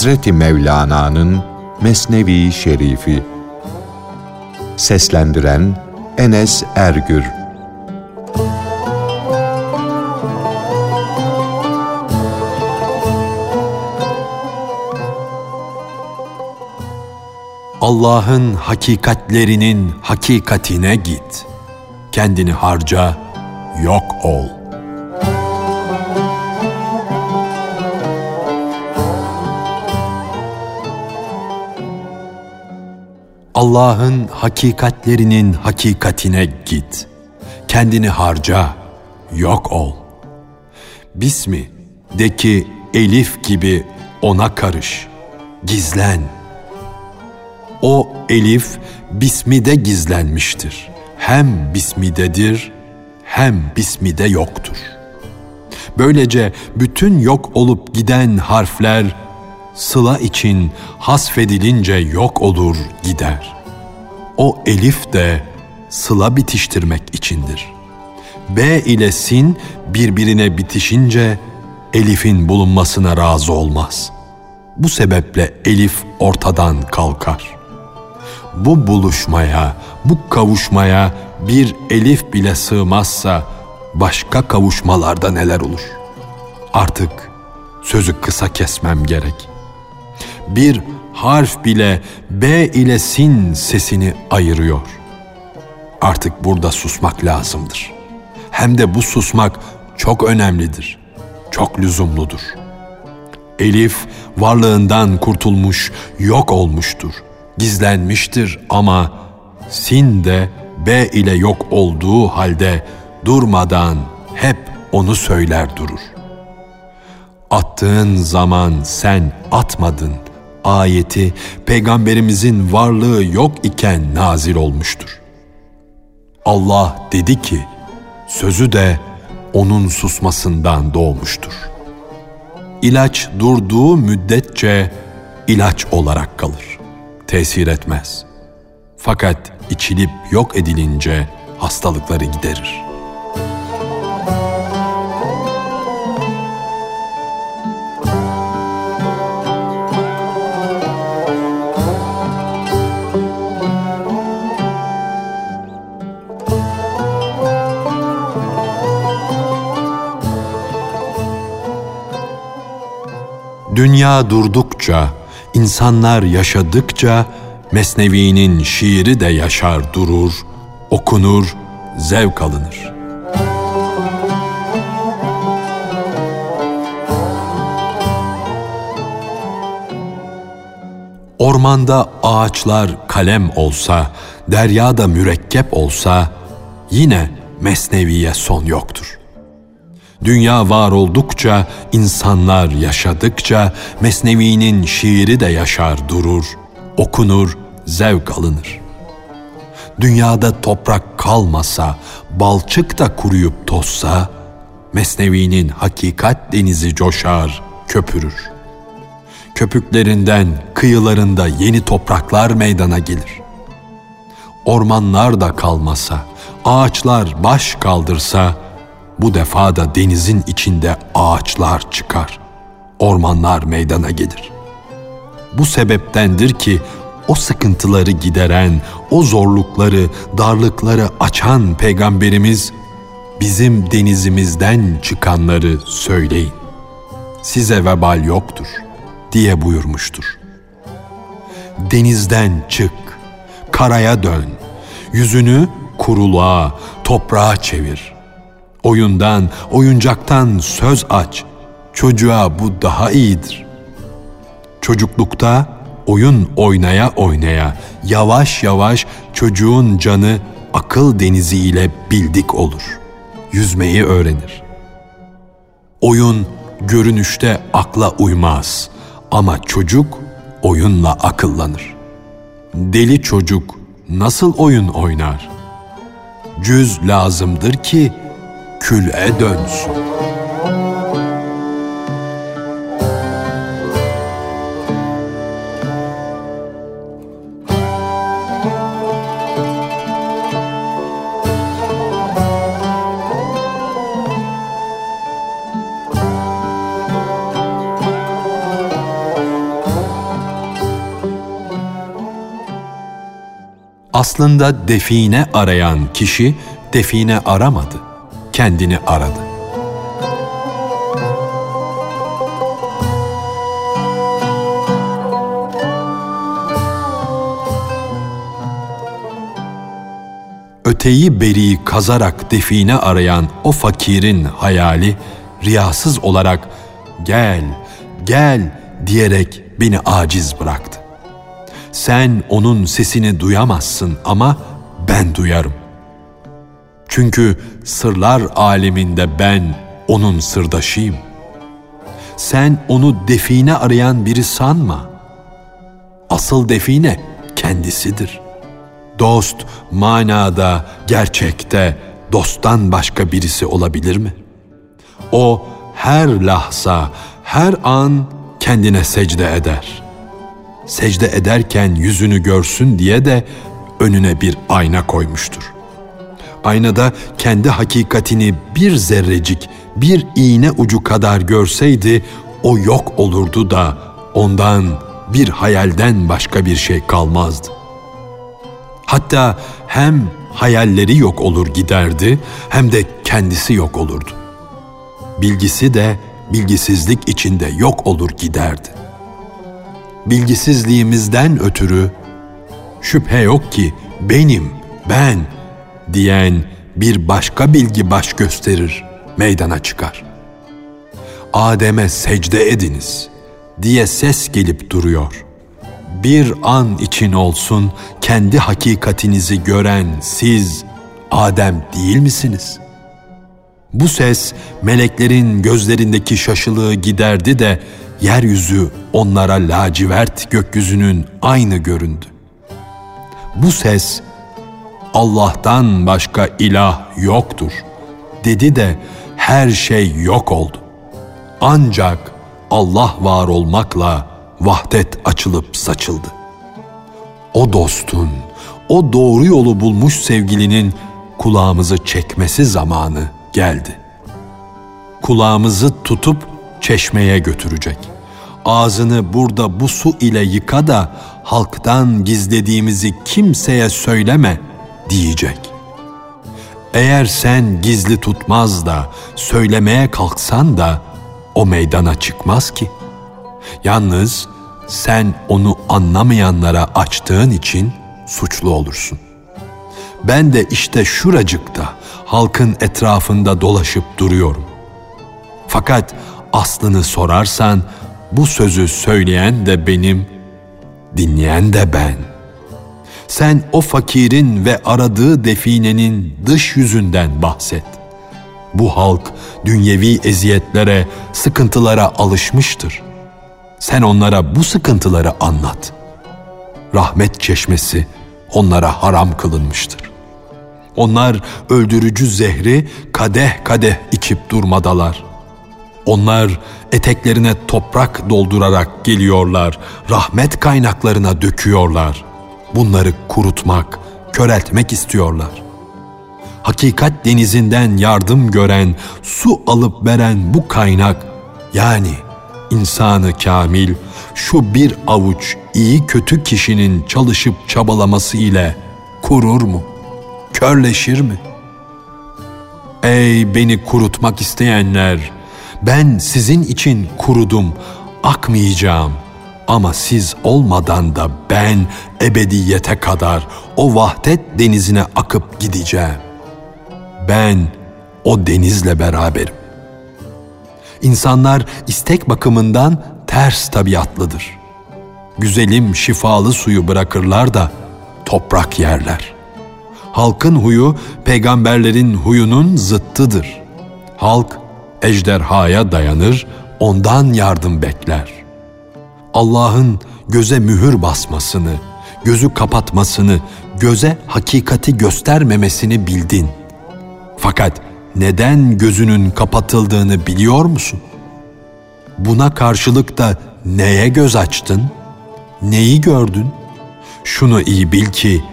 Hazreti Mevlana'nın Mesnevi Şerifi Seslendiren Enes Ergür Allah'ın hakikatlerinin hakikatine git. Kendini harca, yok ol.'' Allah'ın hakikatlerinin hakikatine git. Kendini harca, yok ol. Bismi de ki elif gibi ona karış, gizlen. O elif bismide gizlenmiştir. Hem bismidedir, hem bismide yoktur. Böylece bütün yok olup giden harfler sıla için hasfedilince yok olur gider. O elif de sıla bitiştirmek içindir. B ile sin birbirine bitişince elifin bulunmasına razı olmaz. Bu sebeple elif ortadan kalkar. Bu buluşmaya, bu kavuşmaya bir elif bile sığmazsa başka kavuşmalarda neler olur? Artık sözü kısa kesmem gerek bir harf bile B ile sin sesini ayırıyor. Artık burada susmak lazımdır. Hem de bu susmak çok önemlidir. Çok lüzumludur. Elif varlığından kurtulmuş, yok olmuştur. Gizlenmiştir ama sin de B ile yok olduğu halde durmadan hep onu söyler durur. Attığın zaman sen atmadın.'' Ayeti peygamberimizin varlığı yok iken nazil olmuştur. Allah dedi ki, sözü de onun susmasından doğmuştur. İlaç durduğu müddetçe ilaç olarak kalır. Tesir etmez. Fakat içilip yok edilince hastalıkları giderir.'' Dünya durdukça, insanlar yaşadıkça Mesnevi'nin şiiri de yaşar durur, okunur, zevk alınır. Ormanda ağaçlar kalem olsa, deryada mürekkep olsa yine Mesnevi'ye son yoktur. Dünya var oldukça, insanlar yaşadıkça Mesnevi'nin şiiri de yaşar durur, okunur, zevk alınır. Dünyada toprak kalmasa, balçık da kuruyup tozsa, Mesnevi'nin hakikat denizi coşar, köpürür. Köpüklerinden, kıyılarında yeni topraklar meydana gelir. Ormanlar da kalmasa, ağaçlar baş kaldırsa, bu defa da denizin içinde ağaçlar çıkar, ormanlar meydana gelir. Bu sebeptendir ki o sıkıntıları gideren, o zorlukları, darlıkları açan peygamberimiz bizim denizimizden çıkanları söyleyin. Size vebal yoktur diye buyurmuştur. Denizden çık, karaya dön, yüzünü kuruluğa, toprağa çevir. Oyundan, oyuncaktan söz aç. Çocuğa bu daha iyidir. Çocuklukta oyun oynaya oynaya yavaş yavaş çocuğun canı akıl denizi ile bildik olur. Yüzmeyi öğrenir. Oyun görünüşte akla uymaz ama çocuk oyunla akıllanır. Deli çocuk nasıl oyun oynar? Cüz lazımdır ki küle dönsün. Aslında define arayan kişi define aramadı kendini aradı. öteyi beriyi kazarak define arayan o fakirin hayali riyasız olarak gel, gel diyerek beni aciz bıraktı. Sen onun sesini duyamazsın ama ben duyarım. Çünkü sırlar aleminde ben onun sırdaşıyım. Sen onu define arayan biri sanma. Asıl define kendisidir.'' Dost manada, gerçekte dosttan başka birisi olabilir mi? O her lahza, her an kendine secde eder. Secde ederken yüzünü görsün diye de önüne bir ayna koymuştur. Aynada kendi hakikatini bir zerrecik, bir iğne ucu kadar görseydi o yok olurdu da ondan bir hayalden başka bir şey kalmazdı. Hatta hem hayalleri yok olur giderdi hem de kendisi yok olurdu. Bilgisi de bilgisizlik içinde yok olur giderdi. Bilgisizliğimizden ötürü şüphe yok ki benim, ben diyen bir başka bilgi baş gösterir, meydana çıkar. Adem'e secde ediniz diye ses gelip duruyor.'' bir an için olsun kendi hakikatinizi gören siz Adem değil misiniz? Bu ses meleklerin gözlerindeki şaşılığı giderdi de yeryüzü onlara lacivert gökyüzünün aynı göründü. Bu ses Allah'tan başka ilah yoktur dedi de her şey yok oldu. Ancak Allah var olmakla vahdet açılıp saçıldı. O dostun, o doğru yolu bulmuş sevgilinin kulağımızı çekmesi zamanı geldi. Kulağımızı tutup çeşmeye götürecek. Ağzını burada bu su ile yıka da halktan gizlediğimizi kimseye söyleme diyecek. Eğer sen gizli tutmaz da söylemeye kalksan da o meydana çıkmaz ki.'' Yalnız sen onu anlamayanlara açtığın için suçlu olursun. Ben de işte şuracıkta halkın etrafında dolaşıp duruyorum. Fakat aslını sorarsan bu sözü söyleyen de benim, dinleyen de ben. Sen o fakirin ve aradığı definenin dış yüzünden bahset. Bu halk dünyevi eziyetlere, sıkıntılara alışmıştır.'' Sen onlara bu sıkıntıları anlat. Rahmet çeşmesi onlara haram kılınmıştır. Onlar öldürücü zehri kadeh kadeh içip durmadalar. Onlar eteklerine toprak doldurarak geliyorlar, rahmet kaynaklarına döküyorlar. Bunları kurutmak, köreltmek istiyorlar. Hakikat denizinden yardım gören, su alıp veren bu kaynak yani insanı kamil şu bir avuç iyi kötü kişinin çalışıp çabalaması ile kurur mu? Körleşir mi? Ey beni kurutmak isteyenler, ben sizin için kurudum, akmayacağım. Ama siz olmadan da ben ebediyete kadar o vahdet denizine akıp gideceğim. Ben o denizle beraberim. İnsanlar istek bakımından ters tabiatlıdır. Güzelim şifalı suyu bırakırlar da toprak yerler. Halkın huyu peygamberlerin huyunun zıttıdır. Halk ejderhaya dayanır, ondan yardım bekler. Allah'ın göze mühür basmasını, gözü kapatmasını, göze hakikati göstermemesini bildin. Fakat neden gözünün kapatıldığını biliyor musun? Buna karşılık da neye göz açtın? Neyi gördün? Şunu iyi bil ki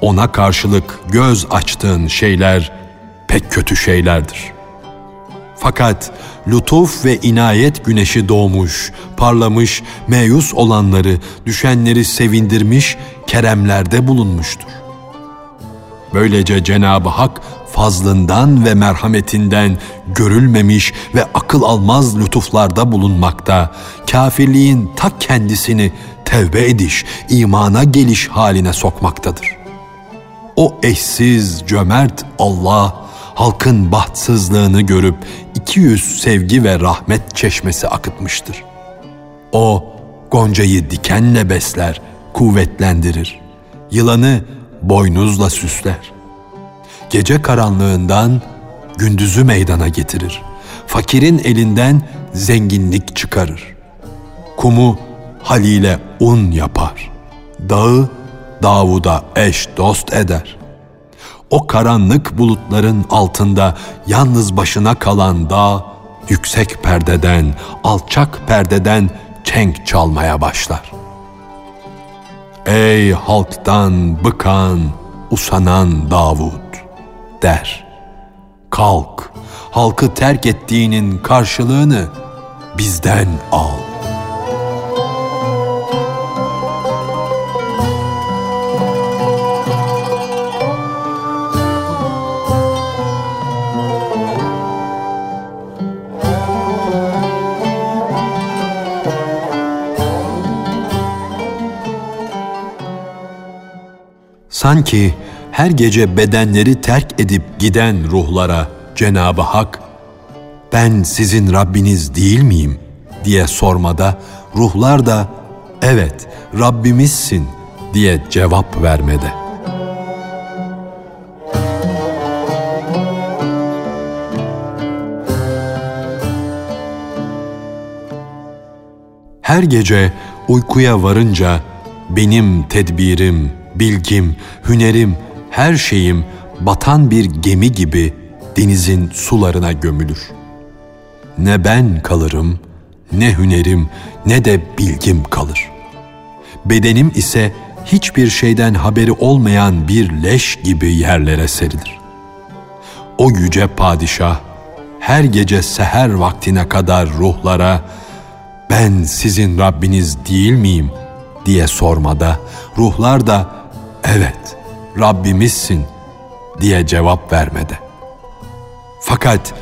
ona karşılık göz açtığın şeyler pek kötü şeylerdir. Fakat lütuf ve inayet güneşi doğmuş, parlamış, meyus olanları, düşenleri sevindirmiş, keremlerde bulunmuştur. Böylece Cenab-ı Hak fazlından ve merhametinden görülmemiş ve akıl almaz lütuflarda bulunmakta, kafirliğin ta kendisini tevbe ediş, imana geliş haline sokmaktadır. O eşsiz, cömert Allah, halkın bahtsızlığını görüp iki yüz sevgi ve rahmet çeşmesi akıtmıştır. O, goncayı dikenle besler, kuvvetlendirir. Yılanı boynuzla süsler. Gece karanlığından gündüzü meydana getirir. Fakirin elinden zenginlik çıkarır. Kumu Halil'e un yapar. Dağı Davud'a eş dost eder. O karanlık bulutların altında yalnız başına kalan dağ, yüksek perdeden, alçak perdeden çenk çalmaya başlar. Ey halktan bıkan, usanan Davud der. Kalk, halkı terk ettiğinin karşılığını bizden al. Sanki her gece bedenleri terk edip giden ruhlara Cenab-ı Hak ben sizin Rabbiniz değil miyim diye sormada ruhlar da evet Rabbimizsin diye cevap vermede. Her gece uykuya varınca benim tedbirim bilgim, hünerim, her şeyim batan bir gemi gibi denizin sularına gömülür. Ne ben kalırım, ne hünerim, ne de bilgim kalır. Bedenim ise hiçbir şeyden haberi olmayan bir leş gibi yerlere serilir. O yüce padişah her gece seher vaktine kadar ruhlara ben sizin Rabbiniz değil miyim diye sormada ruhlar da evet Rabbimizsin diye cevap vermedi. Fakat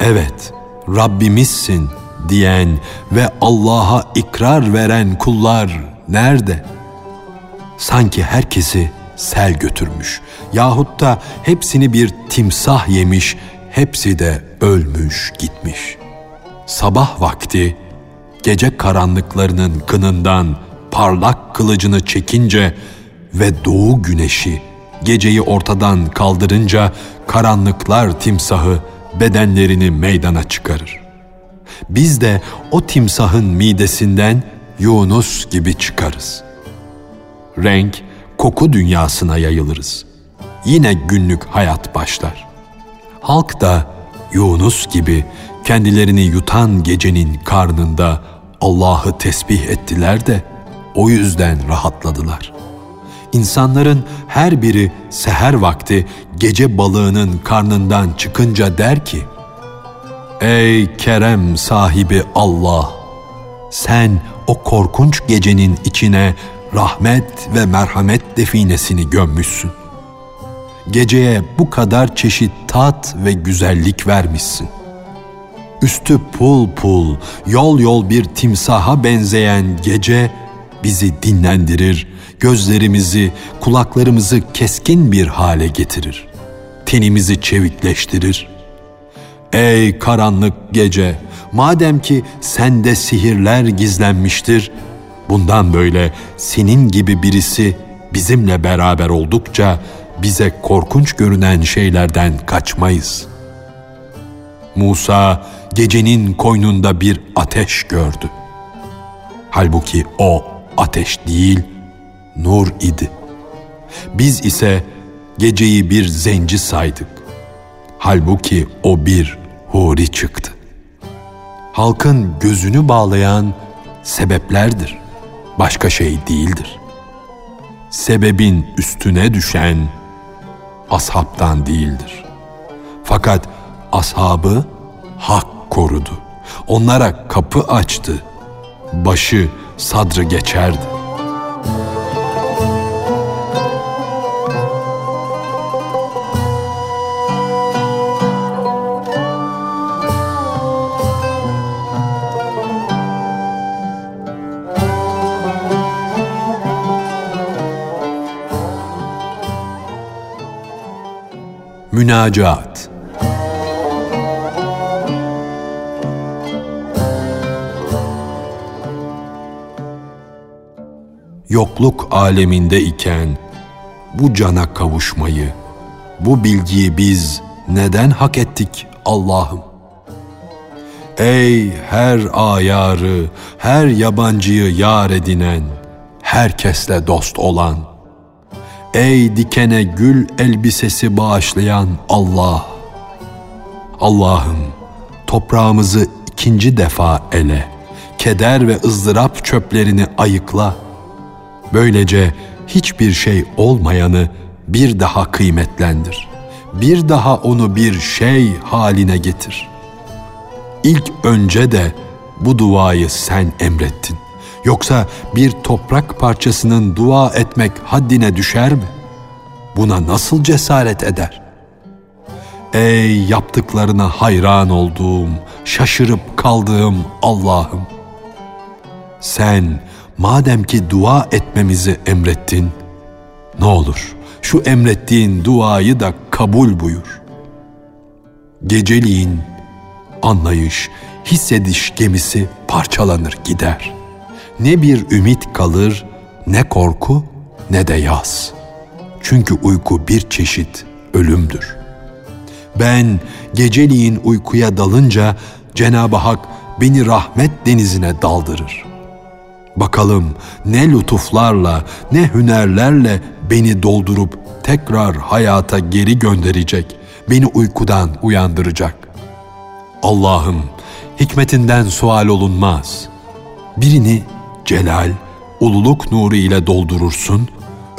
evet Rabbimizsin diyen ve Allah'a ikrar veren kullar nerede? Sanki herkesi sel götürmüş yahut da hepsini bir timsah yemiş, hepsi de ölmüş gitmiş. Sabah vakti gece karanlıklarının kınından parlak kılıcını çekince ve doğu güneşi geceyi ortadan kaldırınca karanlıklar timsahı bedenlerini meydana çıkarır. Biz de o timsahın midesinden Yunus gibi çıkarız. Renk, koku dünyasına yayılırız. Yine günlük hayat başlar. Halk da Yunus gibi kendilerini yutan gecenin karnında Allah'ı tesbih ettiler de o yüzden rahatladılar. İnsanların her biri seher vakti gece balığının karnından çıkınca der ki, Ey kerem sahibi Allah! Sen o korkunç gecenin içine rahmet ve merhamet definesini gömmüşsün. Geceye bu kadar çeşit tat ve güzellik vermişsin. Üstü pul pul, yol yol bir timsaha benzeyen gece bizi dinlendirir, gözlerimizi, kulaklarımızı keskin bir hale getirir. Tenimizi çevikleştirir. Ey karanlık gece, madem ki sende sihirler gizlenmiştir, bundan böyle senin gibi birisi bizimle beraber oldukça bize korkunç görünen şeylerden kaçmayız. Musa gecenin koynunda bir ateş gördü. Halbuki o ateş değil, nur idi. Biz ise geceyi bir zenci saydık. Halbuki o bir huri çıktı. Halkın gözünü bağlayan sebeplerdir. Başka şey değildir. Sebebin üstüne düşen ashabtan değildir. Fakat ashabı hak korudu. Onlara kapı açtı. Başı sadrı geçerdi. Münacat Yokluk aleminde iken bu cana kavuşmayı, bu bilgiyi biz neden hak ettik Allah'ım? Ey her ayarı, her yabancıyı yar edinen, herkesle dost olan, ey dikene gül elbisesi bağışlayan Allah! Allah'ım toprağımızı ikinci defa ele, keder ve ızdırap çöplerini ayıkla. Böylece hiçbir şey olmayanı bir daha kıymetlendir. Bir daha onu bir şey haline getir. İlk önce de bu duayı sen emrettin. Yoksa bir toprak parçasının dua etmek haddine düşer mi? Buna nasıl cesaret eder? Ey yaptıklarına hayran olduğum, şaşırıp kaldığım Allah'ım! Sen madem ki dua etmemizi emrettin, ne olur şu emrettiğin duayı da kabul buyur. Geceliğin anlayış, hissediş gemisi parçalanır gider. Ne bir ümit kalır, ne korku, ne de yaz. Çünkü uyku bir çeşit ölümdür. Ben geceliğin uykuya dalınca Cenab-ı Hak beni rahmet denizine daldırır. Bakalım ne lütuflarla, ne hünerlerle beni doldurup tekrar hayata geri gönderecek, beni uykudan uyandıracak. Allah'ım hikmetinden sual olunmaz. Birini celal, ululuk nuru ile doldurursun,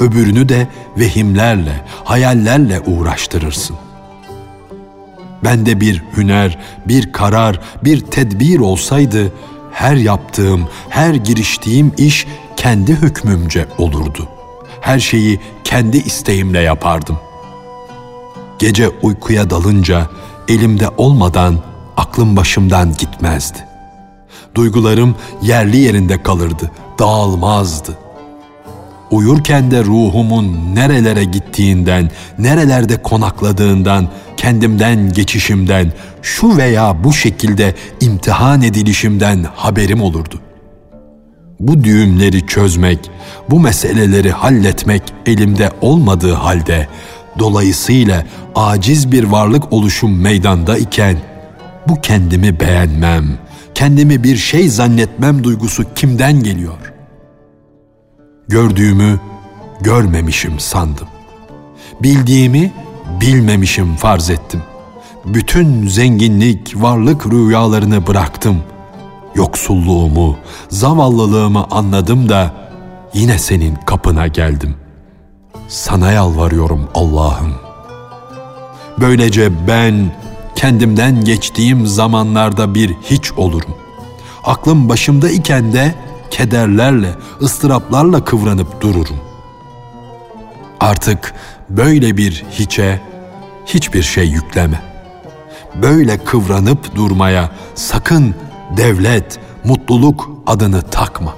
öbürünü de vehimlerle, hayallerle uğraştırırsın. Bende bir hüner, bir karar, bir tedbir olsaydı, her yaptığım, her giriştiğim iş kendi hükmümce olurdu. Her şeyi kendi isteğimle yapardım. Gece uykuya dalınca elimde olmadan aklım başımdan gitmezdi. Duygularım yerli yerinde kalırdı, dağılmazdı. Uyurken de ruhumun nerelere gittiğinden, nerelerde konakladığından, kendimden geçişimden, şu veya bu şekilde imtihan edilişimden haberim olurdu. Bu düğümleri çözmek, bu meseleleri halletmek elimde olmadığı halde, dolayısıyla aciz bir varlık oluşum meydanda iken, bu kendimi beğenmem, kendimi bir şey zannetmem duygusu kimden geliyor? Gördüğümü görmemişim sandım. Bildiğimi bilmemişim farz ettim. Bütün zenginlik, varlık rüyalarını bıraktım. Yoksulluğumu, zavallılığımı anladım da yine senin kapına geldim. Sana yalvarıyorum Allah'ım. Böylece ben kendimden geçtiğim zamanlarda bir hiç olurum. Aklım başımda iken de kederlerle, ıstıraplarla kıvranıp dururum. Artık böyle bir hiçe hiçbir şey yükleme. Böyle kıvranıp durmaya sakın devlet, mutluluk adını takma.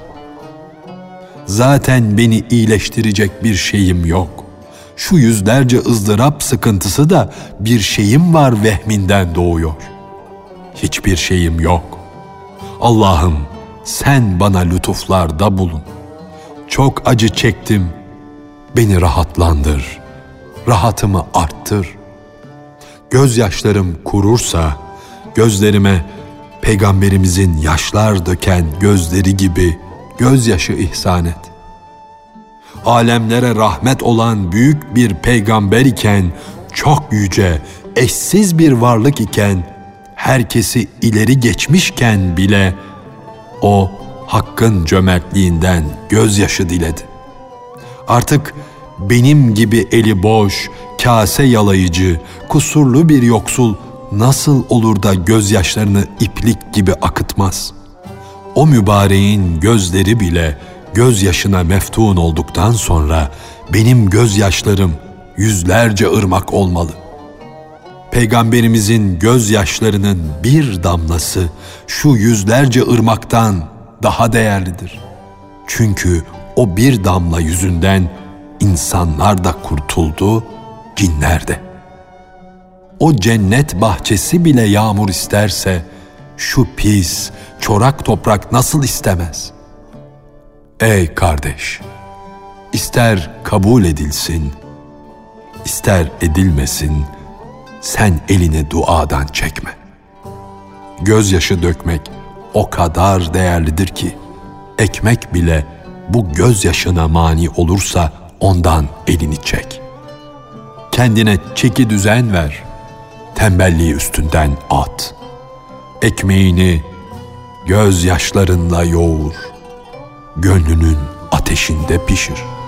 Zaten beni iyileştirecek bir şeyim yok. Şu yüzlerce ızdırap sıkıntısı da bir şeyim var vehminden doğuyor. Hiçbir şeyim yok. Allah'ım sen bana lütuflarda bulun. Çok acı çektim. Beni rahatlandır. Rahatımı arttır. Gözyaşlarım kurursa gözlerime peygamberimizin yaşlar döken gözleri gibi gözyaşı ihsan et. Alemlere rahmet olan büyük bir peygamber iken, çok yüce, eşsiz bir varlık iken, herkesi ileri geçmişken bile o hakkın cömertliğinden gözyaşı diledi. Artık benim gibi eli boş, kase yalayıcı, kusurlu bir yoksul nasıl olur da gözyaşlarını iplik gibi akıtmaz? O mübareğin gözleri bile gözyaşına meftun olduktan sonra benim gözyaşlarım yüzlerce ırmak olmalı. Peygamberimizin gözyaşlarının bir damlası şu yüzlerce ırmaktan daha değerlidir. Çünkü o bir damla yüzünden insanlar da kurtuldu, cinler de. o cennet bahçesi bile yağmur isterse, şu pis, çorak toprak nasıl istemez? Ey kardeş! ister kabul edilsin, ister edilmesin, sen elini duadan çekme. Gözyaşı dökmek o kadar değerlidir ki, ekmek bile bu gözyaşına mani olursa ondan elini çek. Kendine çeki düzen ver, tembelliği üstünden at. Ekmeğini gözyaşlarınla yoğur, gönlünün ateşinde pişir.''